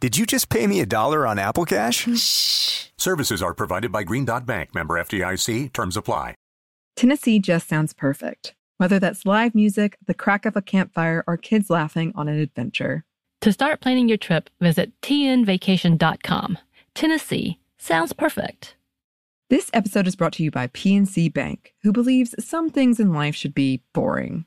Did you just pay me a dollar on Apple Cash? Shh. Services are provided by Green Dot Bank, member FDIC. Terms apply. Tennessee just sounds perfect. Whether that's live music, the crack of a campfire, or kids laughing on an adventure. To start planning your trip, visit tnvacation.com. Tennessee sounds perfect. This episode is brought to you by PNC Bank, who believes some things in life should be boring,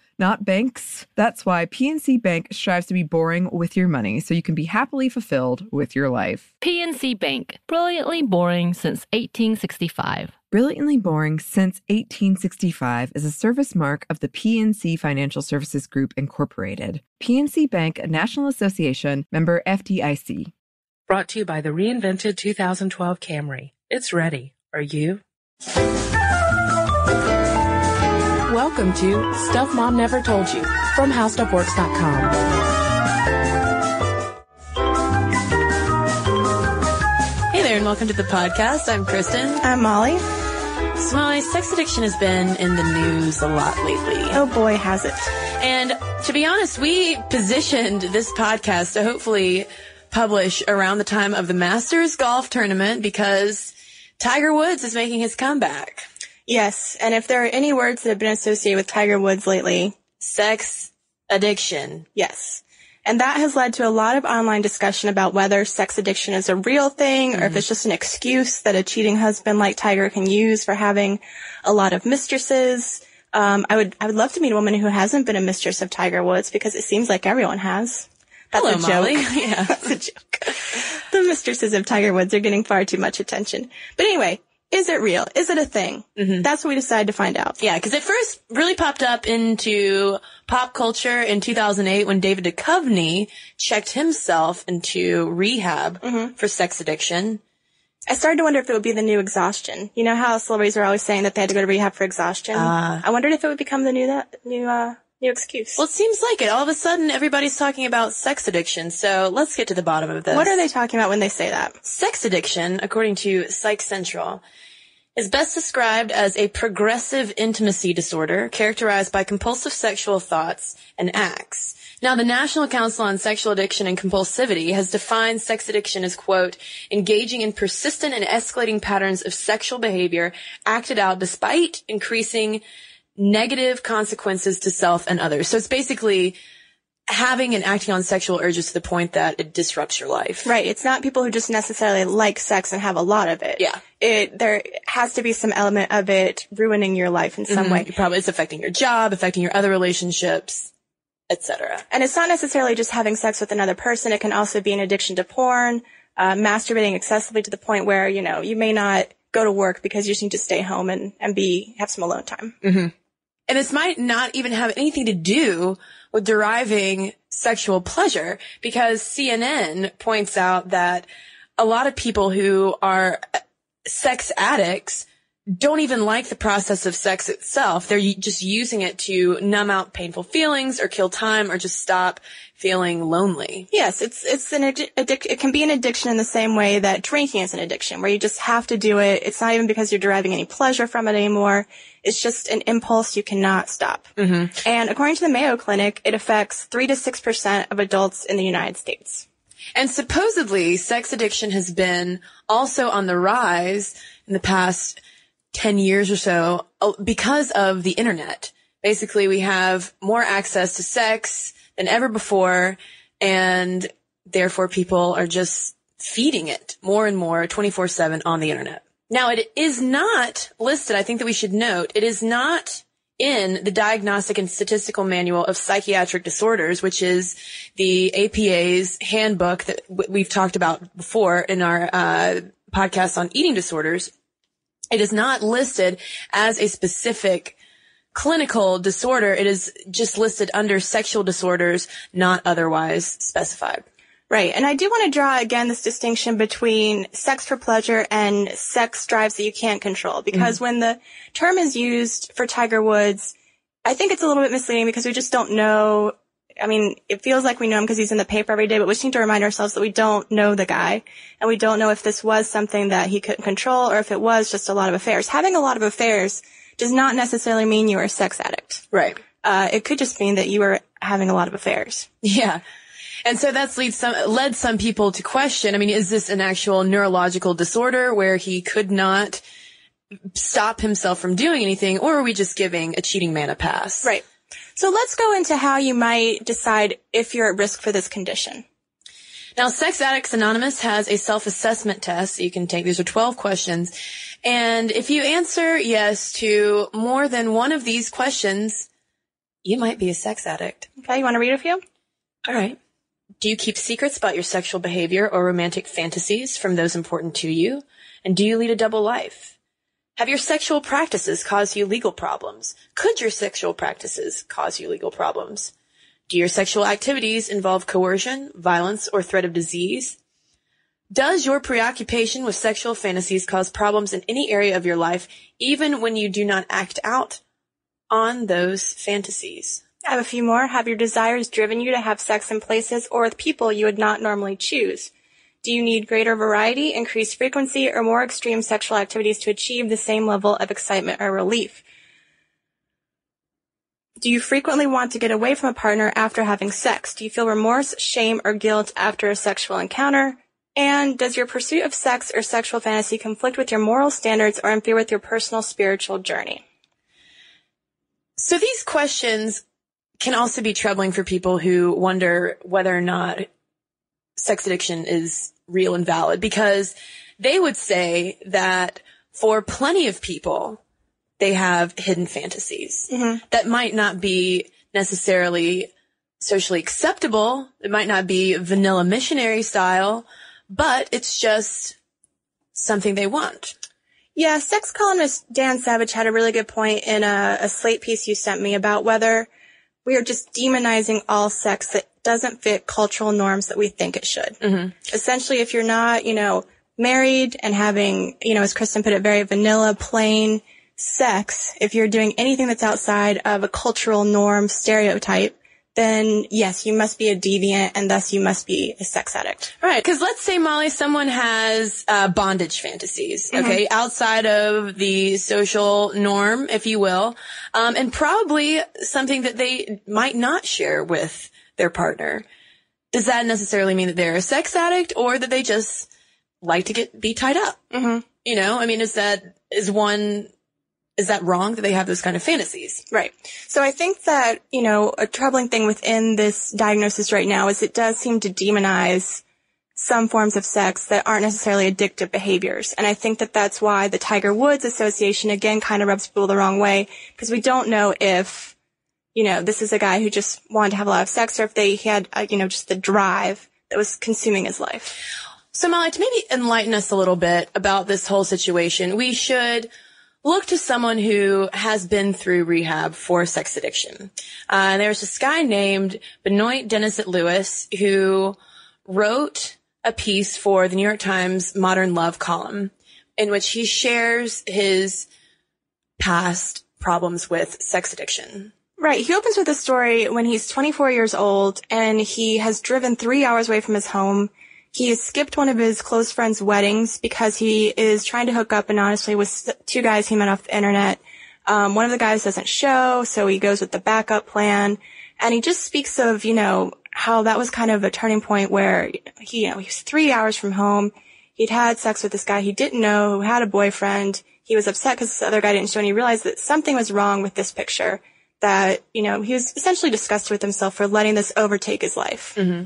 not banks. That's why PNC Bank strives to be boring with your money so you can be happily fulfilled with your life. PNC Bank, brilliantly boring since 1865. Brilliantly Boring Since 1865 is a service mark of the PNC Financial Services Group, Incorporated. PNC Bank, a National Association, member FDIC. Brought to you by the reinvented 2012 Camry. It's ready. Are you? Welcome to Stuff Mom Never Told You from HowStuffWorks.com. Hey there, and welcome to the podcast. I'm Kristen. I'm Molly. So, Molly, sex addiction has been in the news a lot lately. Oh boy, has it. And to be honest, we positioned this podcast to hopefully publish around the time of the Masters golf tournament because Tiger Woods is making his comeback. Yes, and if there are any words that have been associated with Tiger Woods lately, Sex addiction. yes. And that has led to a lot of online discussion about whether sex addiction is a real thing or if it's just an excuse that a cheating husband like Tiger can use for having a lot of mistresses. Um, I would, I would love to meet a woman who hasn't been a mistress of Tiger Woods because it seems like everyone has. That's Hello, a joke. Molly. Yeah. That's a joke. The mistresses of Tiger Woods are getting far too much attention. But anyway, is it real? Is it a thing? Mm-hmm. That's what we decided to find out. Yeah, because it first really popped up into pop culture in 2008 when David Duchovny checked himself into rehab mm-hmm. for sex addiction. I started to wonder if it would be the new exhaustion. You know how celebrities are always saying that they had to go to rehab for exhaustion? Ah. I wondered if it would become the new that new uh new excuse. Well, it seems like it. All of a sudden, everybody's talking about sex addiction. So let's get to the bottom of this. what are they talking about when they say that? Sex addiction, according to Psych Central, is best described as a progressive intimacy disorder characterized by compulsive sexual thoughts and acts. Now, the National Council on Sexual Addiction and Compulsivity has defined sex addiction as, quote, engaging in persistent and escalating patterns of sexual behavior acted out despite increasing negative consequences to self and others. So it's basically having and acting on sexual urges to the point that it disrupts your life. Right. It's not people who just necessarily like sex and have a lot of it. Yeah. It there has to be some element of it ruining your life in some way. You probably it's affecting your job, affecting your other relationships, etc. And it's not necessarily just having sex with another person. It can also be an addiction to porn, uh, masturbating excessively to the point where, you know, you may not go to work because you just need to stay home and, and be, have some alone time. And this might not even have anything to do with deriving sexual pleasure because CNN points out that a lot of people who are sex addicts don't even like the process of sex itself. They're just using it to numb out painful feelings or kill time or just stop feeling lonely. Yes, it's it's an addic- addic- it can be an addiction in the same way that drinking is an addiction, where you just have to do it. It's not even because you're deriving any pleasure from it anymore. It's just an impulse you cannot stop. Mm-hmm. And according to the Mayo Clinic, it affects three to six percent of adults in the United States. And supposedly sex addiction has been also on the rise in the past 10 years or so uh, because of the internet. Basically, we have more access to sex than ever before and therefore people are just feeding it more and more 24-7 on the internet. Now it is not listed, I think that we should note, it is not in the Diagnostic and Statistical Manual of Psychiatric Disorders, which is the APA's handbook that we've talked about before in our uh, podcast on eating disorders. It is not listed as a specific clinical disorder, it is just listed under sexual disorders, not otherwise specified. Right. And I do want to draw again this distinction between sex for pleasure and sex drives that you can't control. Because mm-hmm. when the term is used for Tiger Woods, I think it's a little bit misleading because we just don't know. I mean, it feels like we know him because he's in the paper every day, but we just need to remind ourselves that we don't know the guy and we don't know if this was something that he couldn't control or if it was just a lot of affairs. Having a lot of affairs does not necessarily mean you are a sex addict. Right. Uh, it could just mean that you are having a lot of affairs. Yeah. And so that's leads some, led some people to question, I mean, is this an actual neurological disorder where he could not stop himself from doing anything, or are we just giving a cheating man a pass? Right. So let's go into how you might decide if you're at risk for this condition. Now, Sex Addicts Anonymous has a self-assessment test you can take. These are 12 questions. And if you answer yes to more than one of these questions, you might be a sex addict. Okay, you want to read a few? All right. Do you keep secrets about your sexual behavior or romantic fantasies from those important to you? And do you lead a double life? Have your sexual practices caused you legal problems? Could your sexual practices cause you legal problems? Do your sexual activities involve coercion, violence, or threat of disease? Does your preoccupation with sexual fantasies cause problems in any area of your life, even when you do not act out on those fantasies? I have a few more. Have your desires driven you to have sex in places or with people you would not normally choose? Do you need greater variety, increased frequency, or more extreme sexual activities to achieve the same level of excitement or relief? Do you frequently want to get away from a partner after having sex? Do you feel remorse, shame, or guilt after a sexual encounter? And does your pursuit of sex or sexual fantasy conflict with your moral standards or interfere with your personal spiritual journey? So these questions can also be troubling for people who wonder whether or not sex addiction is real and valid because they would say that for plenty of people, they have hidden fantasies mm-hmm. that might not be necessarily socially acceptable. It might not be vanilla missionary style, but it's just something they want. Yeah, sex columnist Dan Savage had a really good point in a, a Slate piece you sent me about whether we are just demonizing all sex that doesn't fit cultural norms that we think it should. Mm-hmm. Essentially, if you're not, you know, married and having, you know, as Kristen put it, very vanilla, plain sex, if you're doing anything that's outside of a cultural norm stereotype, then yes, you must be a deviant and thus you must be a sex addict. Right. Cause let's say, Molly, someone has uh, bondage fantasies, mm-hmm. okay, outside of the social norm, if you will, um, and probably something that they might not share with their partner. Does that necessarily mean that they're a sex addict or that they just like to get, be tied up? Mm-hmm. You know, I mean, is that, is one is that wrong that they have those kind of fantasies? Right. So I think that, you know, a troubling thing within this diagnosis right now is it does seem to demonize some forms of sex that aren't necessarily addictive behaviors. And I think that that's why the Tiger Woods Association again kind of rubs people the wrong way because we don't know if, you know, this is a guy who just wanted to have a lot of sex or if they had, uh, you know, just the drive that was consuming his life. So Molly, to maybe enlighten us a little bit about this whole situation, we should look to someone who has been through rehab for sex addiction. Uh, there's this guy named Benoit Denizet-Lewis who wrote a piece for the New York Times Modern Love column in which he shares his past problems with sex addiction. Right. He opens with a story when he's 24 years old and he has driven three hours away from his home he has skipped one of his close friends' weddings because he is trying to hook up anonymously with two guys he met off the internet. Um, one of the guys doesn't show, so he goes with the backup plan. And he just speaks of, you know, how that was kind of a turning point where he, you know, he was three hours from home. He'd had sex with this guy he didn't know who had a boyfriend. He was upset because this other guy didn't show and he realized that something was wrong with this picture. That, you know, he was essentially disgusted with himself for letting this overtake his life. Mm-hmm.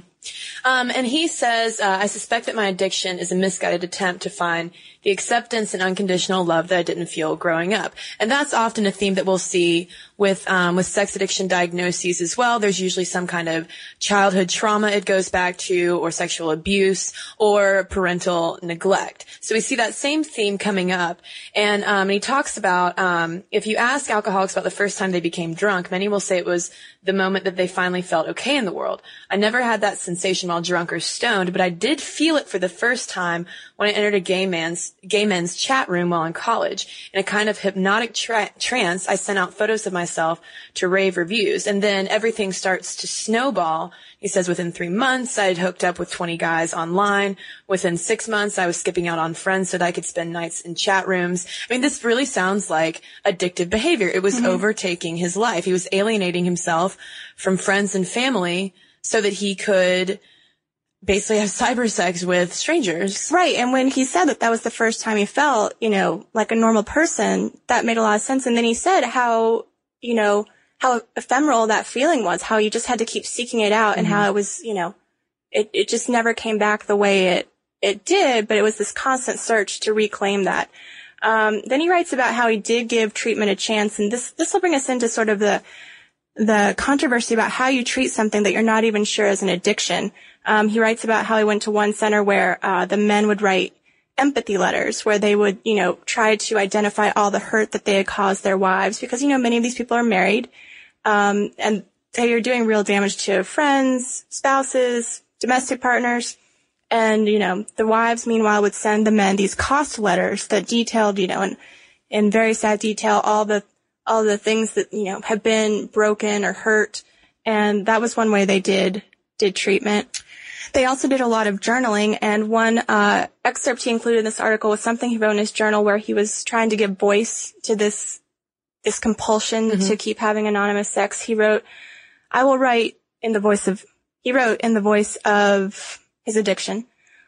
Um, and he says, uh, I suspect that my addiction is a misguided attempt to find the acceptance and unconditional love that I didn't feel growing up. And that's often a theme that we'll see with um, with sex addiction diagnoses as well. There's usually some kind of childhood trauma it goes back to, or sexual abuse, or parental neglect. So we see that same theme coming up, and um, he talks about um, if you ask alcoholics about the first time they became drunk, many will say it was the moment that they finally felt okay in the world. I never had that sensation while drunk or stoned, but I did feel it for the first time when I entered a gay man's gay men's chat room while in college. In a kind of hypnotic tra- trance, I sent out photos of myself to rave reviews, and then everything starts to snowball. He says within three months, I had hooked up with 20 guys online. Within six months, I was skipping out on friends so that I could spend nights in chat rooms. I mean, this really sounds like addictive behavior. It was mm-hmm. overtaking his life. He was alienating himself from friends and family so that he could basically have cyber sex with strangers. Right. And when he said that that was the first time he felt, you know, like a normal person, that made a lot of sense. And then he said how, you know, how ephemeral that feeling was, how you just had to keep seeking it out and how it was, you know, it, it just never came back the way it, it did, but it was this constant search to reclaim that. Um, then he writes about how he did give treatment a chance, and this this will bring us into sort of the the controversy about how you treat something that you're not even sure is an addiction. Um, he writes about how he went to one center where uh, the men would write empathy letters, where they would, you know, try to identify all the hurt that they had caused their wives, because you know many of these people are married, um, and they are doing real damage to friends, spouses, domestic partners. And, you know, the wives, meanwhile, would send the men these cost letters that detailed, you know, in, in very sad detail, all the, all the things that, you know, have been broken or hurt. And that was one way they did, did treatment. They also did a lot of journaling, and one uh, excerpt he included in this article was something he wrote in his journal where he was trying to give voice to this this compulsion to keep having anonymous sex. He wrote, "I will write in the voice of." He wrote in the voice of his addiction.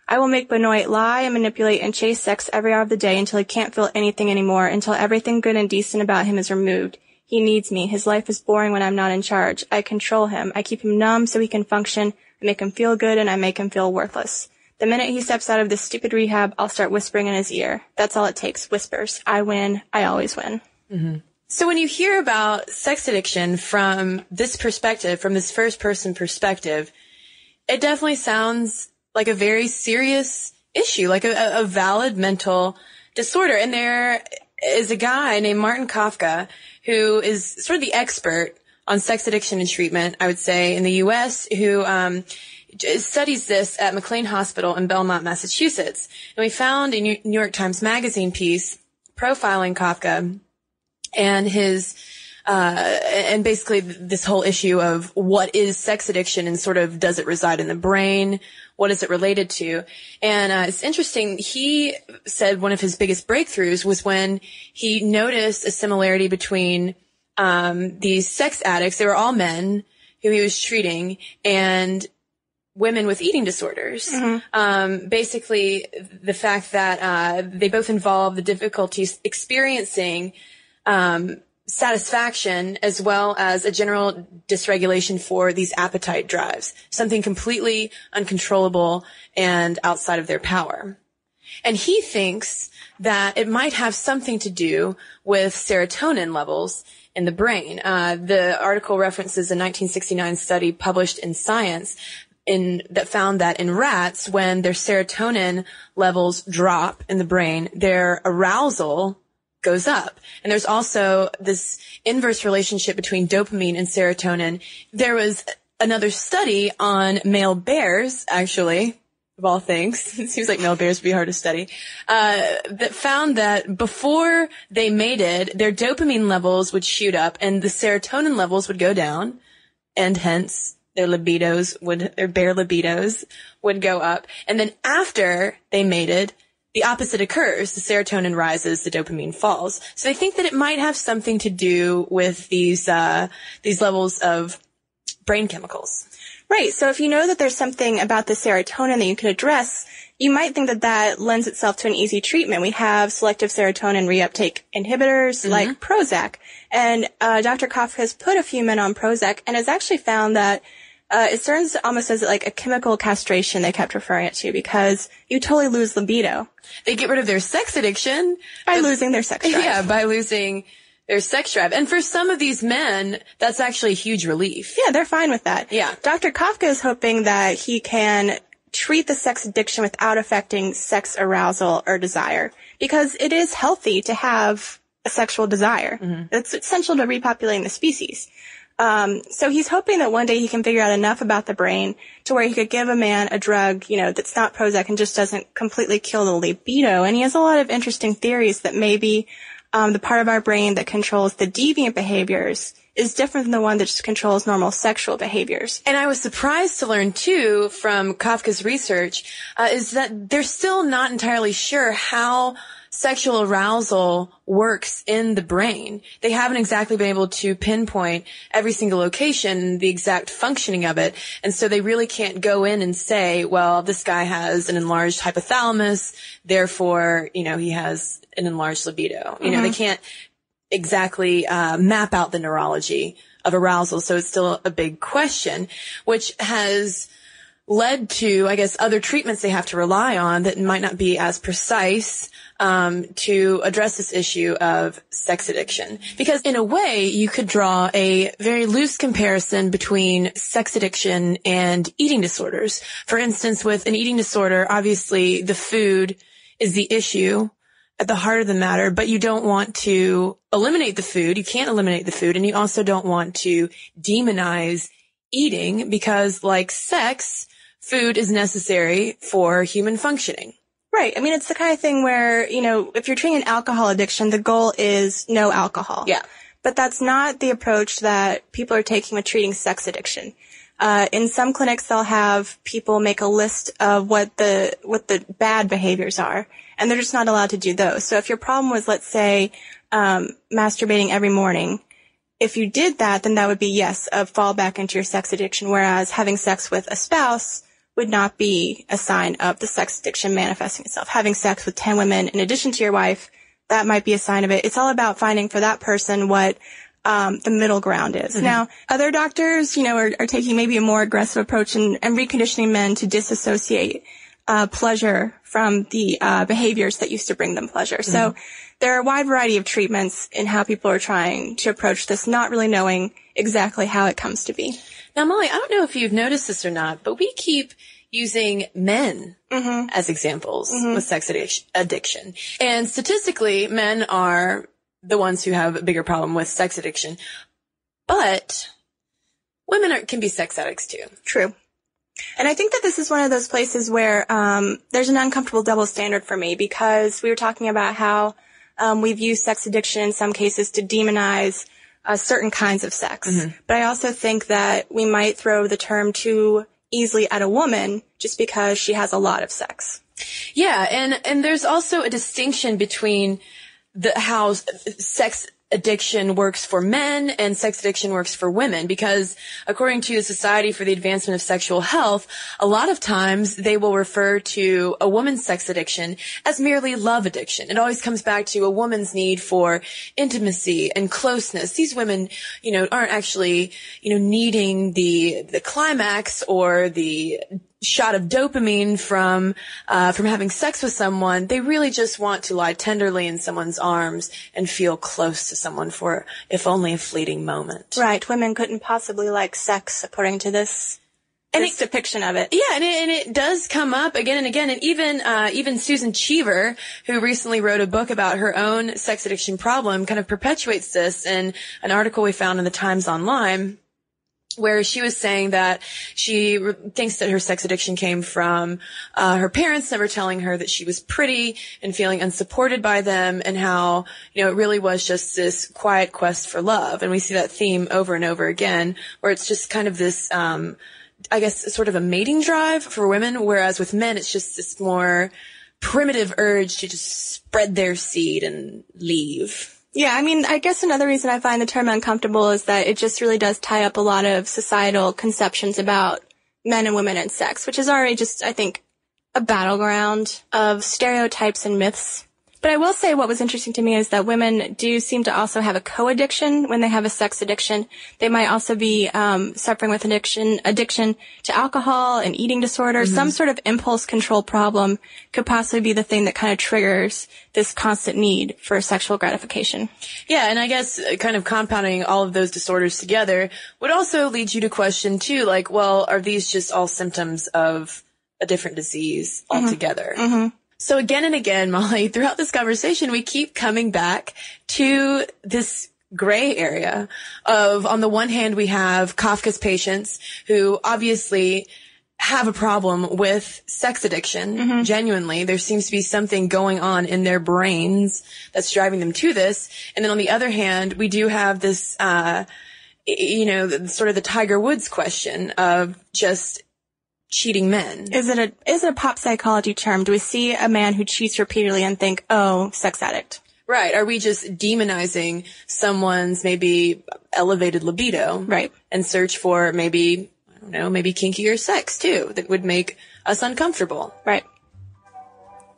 I will make Benoit lie and manipulate and chase sex every hour of the day until he can't feel anything anymore, until everything good and decent about him is removed. He needs me. His life is boring when I'm not in charge. I control him. I keep him numb so he can function. I make him feel good and I make him feel worthless. The minute he steps out of this stupid rehab, I'll start whispering in his ear. That's all it takes. Whispers. I win. I always win. Mm-hmm. So when you hear about sex addiction from this perspective, from this first person perspective, it definitely sounds like a very serious issue, like a, a valid mental disorder. And there is a guy named Martin Kafka who is sort of the expert on sex addiction and treatment, I would say, in the U.S., who um, studies this at McLean Hospital in Belmont, Massachusetts. And we found a New York Times Magazine piece profiling Kafka and his uh, and basically this whole issue of what is sex addiction and sort of does it reside in the brain? What is it related to? And uh, it's interesting. He said one of his biggest breakthroughs was when he noticed a similarity between um, these sex addicts. They were all men who he was treating and women with eating disorders. Um, basically, the fact that uh, they both involve the difficulties experiencing um, satisfaction as well as a general dysregulation for these appetite drives, something completely uncontrollable and outside of their power. And he thinks that it might have something to do with serotonin levels in the brain. Uh, the article references a 1969 study published in Science in, that found that in rats, when their serotonin levels drop in the brain, their arousal goes up. And there's also this inverse relationship between dopamine and serotonin. There was another study on male bears, actually, of all things. It seems like male bears would be hard to study. Uh, that found that before they mated, their dopamine levels would shoot up and the serotonin levels would go down and hence their libidos would, their bear libidos would go up. And then after they mated, the opposite occurs. The serotonin rises, the dopamine falls. So they think that it might have something to do with these, uh, these levels of brain chemicals. Right. So if you know that there's something about the serotonin that you can address, you might think that that lends itself to an easy treatment. We have selective serotonin reuptake inhibitors like Prozac. And uh, Dr. Kafka has put a few men on Prozac and has actually found that uh, it serves almost as like a chemical castration, they kept referring it to, because you totally lose libido They get rid of their sex addiction by losing their sex drive. Yeah, by losing their sex drive. And for some of these men, that's actually a huge relief. Yeah, they're fine with that. Yeah. Dr. Kafka is hoping that he can treat the sex addiction without affecting sex arousal or desire because it is healthy to have a sexual desire. It's essential to repopulating the species. Um, so he's hoping that one day he can figure out enough about the brain to where he could give a man a drug, you know, that's not Prozac and just doesn't completely kill the libido. And he has a lot of interesting theories that maybe um, the part of our brain that controls the deviant behaviors is different than the one that just controls normal sexual behaviors. And I was surprised to learn too from Kafka's research uh, is that they're still not entirely sure how sexual arousal works in the brain. They haven't exactly been able to pinpoint every single location, the exact functioning of it. And so they really can't go in and say, well, this guy has an enlarged hypothalamus, therefore, you know, he has an enlarged libido. You know, they can't exactly uh, map out the neurology of arousal. So it's still a big question, which has led to, I guess, other treatments they have to rely on that might not be as precise um, to address this issue of sex addiction. Because in a way, you could draw a very loose comparison between sex addiction and eating disorders. For instance, with an eating disorder, obviously the food is the issue at the heart of the matter, but you don't want to eliminate the food. You can't eliminate the food. And you also don't want to demonize eating because like sex, food is necessary for human functioning. Right. I mean, it's the kind of thing where, you know, if you're treating an alcohol addiction, the goal is no alcohol. Yeah. But that's not the approach that people are taking with treating sex addiction. Uh, in some clinics, they'll have people make a list of what the what the bad behaviors are, and they're just not allowed to do those. So if your problem was, let's say, um, masturbating every morning, if you did that, then that would be yes, a fallback into your sex addiction. Whereas having sex with a spouse would not be a sign of the sex addiction manifesting itself. Having sex with 10 women in addition to your wife, that might be a sign of it. It's all about finding for that person what um, the middle ground is. Now, other doctors, you know, are, are taking maybe a more aggressive approach and, and reconditioning men to disassociate uh, pleasure from the uh, behaviors that used to bring them pleasure. So there are a wide variety of treatments in how people are trying to approach this, not really knowing exactly how it comes to be. Now, Molly, I don't know if you've noticed this or not, but we keep using men as examples with sex addiction. And statistically, men are the ones who have a bigger problem with sex addiction. But women are, can be sex addicts too. True. And I think that this is one of those places where um, there's an uncomfortable double standard for me because we were talking about how um, we've used sex addiction in some cases to demonize uh, certain kinds of sex. But I also think that we might throw the term too easily at a woman just because she has a lot of sex. Yeah, and and there's also a distinction between the how sex addiction works for men and sex addiction works for women because according to the Society for the Advancement of Sexual Health, a lot of times they will refer to a woman's sex addiction as merely love addiction. It always comes back to a woman's need for intimacy and closeness. These women, you know, aren't actually, you know, needing the the climax or the shot of dopamine from uh, from having sex with someone. They really just want to lie tenderly in someone's arms and feel close to someone for, if only a fleeting moment. Right. Women couldn't possibly like sex according to this, And this it- depiction of it. Yeah, and it, and it does come up again and again, and even uh, even Susan Cheever, who recently wrote a book about her own sex addiction problem, kind of perpetuates this in an article we found in the Times Online where she was saying that she re- thinks that her sex addiction came from uh, her parents never telling her that she was pretty and feeling unsupported by them and how you know it really was just this quiet quest for love and we see that theme over and over again where it's just kind of this um, I guess sort of a mating drive for women whereas with men it's just this more primitive urge to just spread their seed and leave. Yeah, I mean, I guess another reason I find the term uncomfortable is that it just really does tie up a lot of societal conceptions about men and women and sex, which is already just, I think, a battleground of stereotypes and myths. But I will say what was interesting to me is that women do seem to also have a co-addiction when they have a sex addiction. They might also be um, suffering with addiction, addiction to alcohol and eating disorder. Mm-hmm. Some sort of impulse control problem could possibly be the thing that kind of triggers this constant need for sexual gratification. Yeah, and I guess uh, kind of compounding all of those disorders together would also lead you to question too, like, well, are these just all symptoms of a different disease altogether? So again and again, Molly, throughout this conversation, we keep coming back to this gray area of, on the one hand, we have Kafka's patients who obviously have a problem with sex addiction. Genuinely, there seems to be something going on in their brains that's driving them to this. And then on the other hand, we do have this, uh, you know, sort of the Tiger Woods question of just cheating men. Is it a is it a pop psychology term? Do we see a man who cheats repeatedly and think, oh, sex addict? Right. Are we just demonizing someone's maybe elevated libido? Right. And search for maybe, I don't know, maybe kinkier sex too that would make us uncomfortable. Right.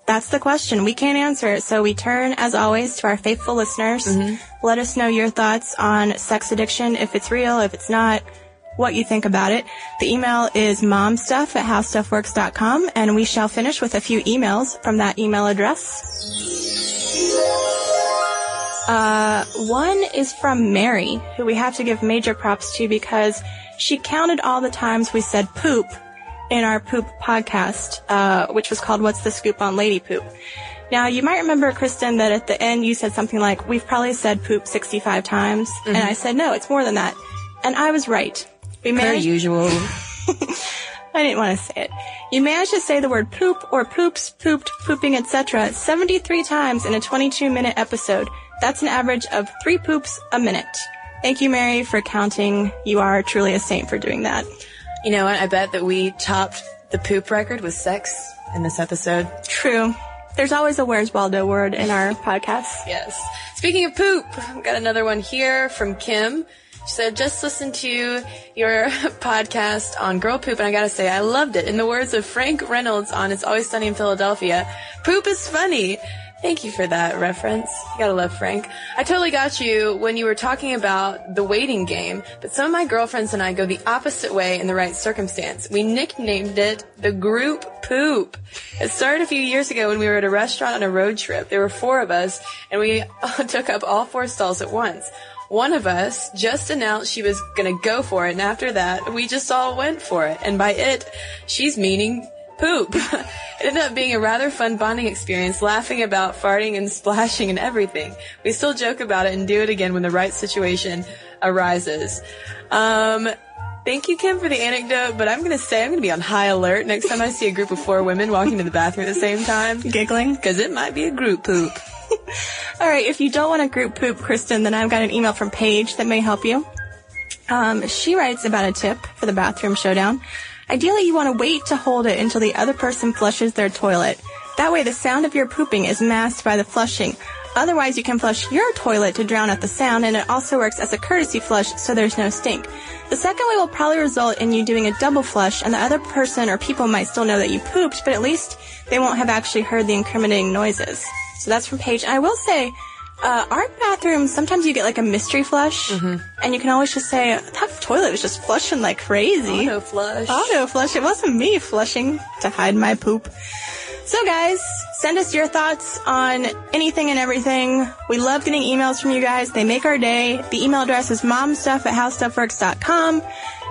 That's the question. We can't answer it. So we turn, as always, to our faithful listeners. Mm-hmm. Let us know your thoughts on sex addiction, if it's real, if it's not, what you think about it. The email is momstuff at howstuffworks.com, and we shall finish with a few emails from that email address. Uh, one is from Mary, who we have to give major props to because she counted all the times we said poop in our poop podcast, uh, which was called What's the Scoop on Lady Poop. Now, you might remember, Kristen, that at the end you said something like, we've probably said poop 65 times. And I said, no, it's more than that. And I was right. Per usual. I didn't want to say it. You managed to say the word poop or poops, pooped, pooping, etc. 73 times in a 22 minute episode. That's an average of three poops a minute. Thank you, Mary, for counting. You are truly a saint for doing that. You know what? I bet that we topped the poop record with sex in this episode. True. There's always a Where's Waldo word in our podcast. Yes. Speaking of poop, I've got another one here from Kim. She said, just listen to your podcast on girl poop, and I gotta say, I loved it. In the words of Frank Reynolds on It's Always Sunny in Philadelphia, poop is funny. Thank you for that reference. You gotta love Frank. I totally got you when you were talking about the waiting game, but some of my girlfriends and I go the opposite way in the right circumstance. We nicknamed it the group poop. It started a few years ago when we were at a restaurant on a road trip. There were four of us, and we took up all four stalls at once. One of us just announced she was gonna go for it, and after that, we just all went for it. And by it, she's meaning poop. it ended up being a rather fun bonding experience, laughing about farting and splashing and everything. We still joke about it and do it again when the right situation arises. Um, thank you, Kim, for the anecdote, but I'm gonna say I'm gonna be on high alert next time I see a group of four women walking to the bathroom at the same time. Giggling. Cause it might be a group poop. All right, if you don't want a group poop, Kristen, then I've got an email from Paige that may help you. Um, she writes about a tip for the bathroom showdown. Ideally, you want to wait to hold it until the other person flushes their toilet. That way, the sound of your pooping is masked by the flushing. Otherwise, you can flush your toilet to drown out the sound, and it also works as a courtesy flush so there's no stink. The second way will probably result in you doing a double flush, and the other person or people might still know that you pooped, but at least they won't have actually heard the incriminating noises. So that's from Paige. I will say, uh, our bathroom, sometimes you get like a mystery flush, and you can always just say, that toilet was just flushing like crazy. Auto flush. Auto flush. It wasn't me flushing to hide my poop. So guys, send us your thoughts on anything and everything. We love getting emails from you guys. They make our day. The email address is momstuff at howstuffworks.com.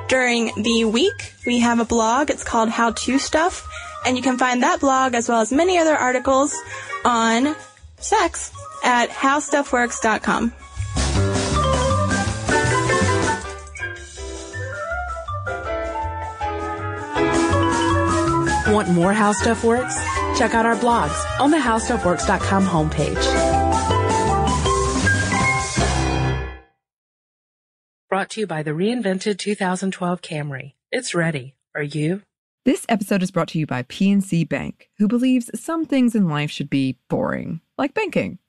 During the week, we have a blog. It's called How To Stuff. And you can find that blog as well as many other articles on sex at howstuffworks.com. Want more How Stuff Works? Check out our blogs on the HowStuffWorks.com homepage. Brought to you by the reinvented 2012 Camry. It's ready. Are you? This episode is brought to you by PNC Bank, who believes some things in life should be boring, like banking.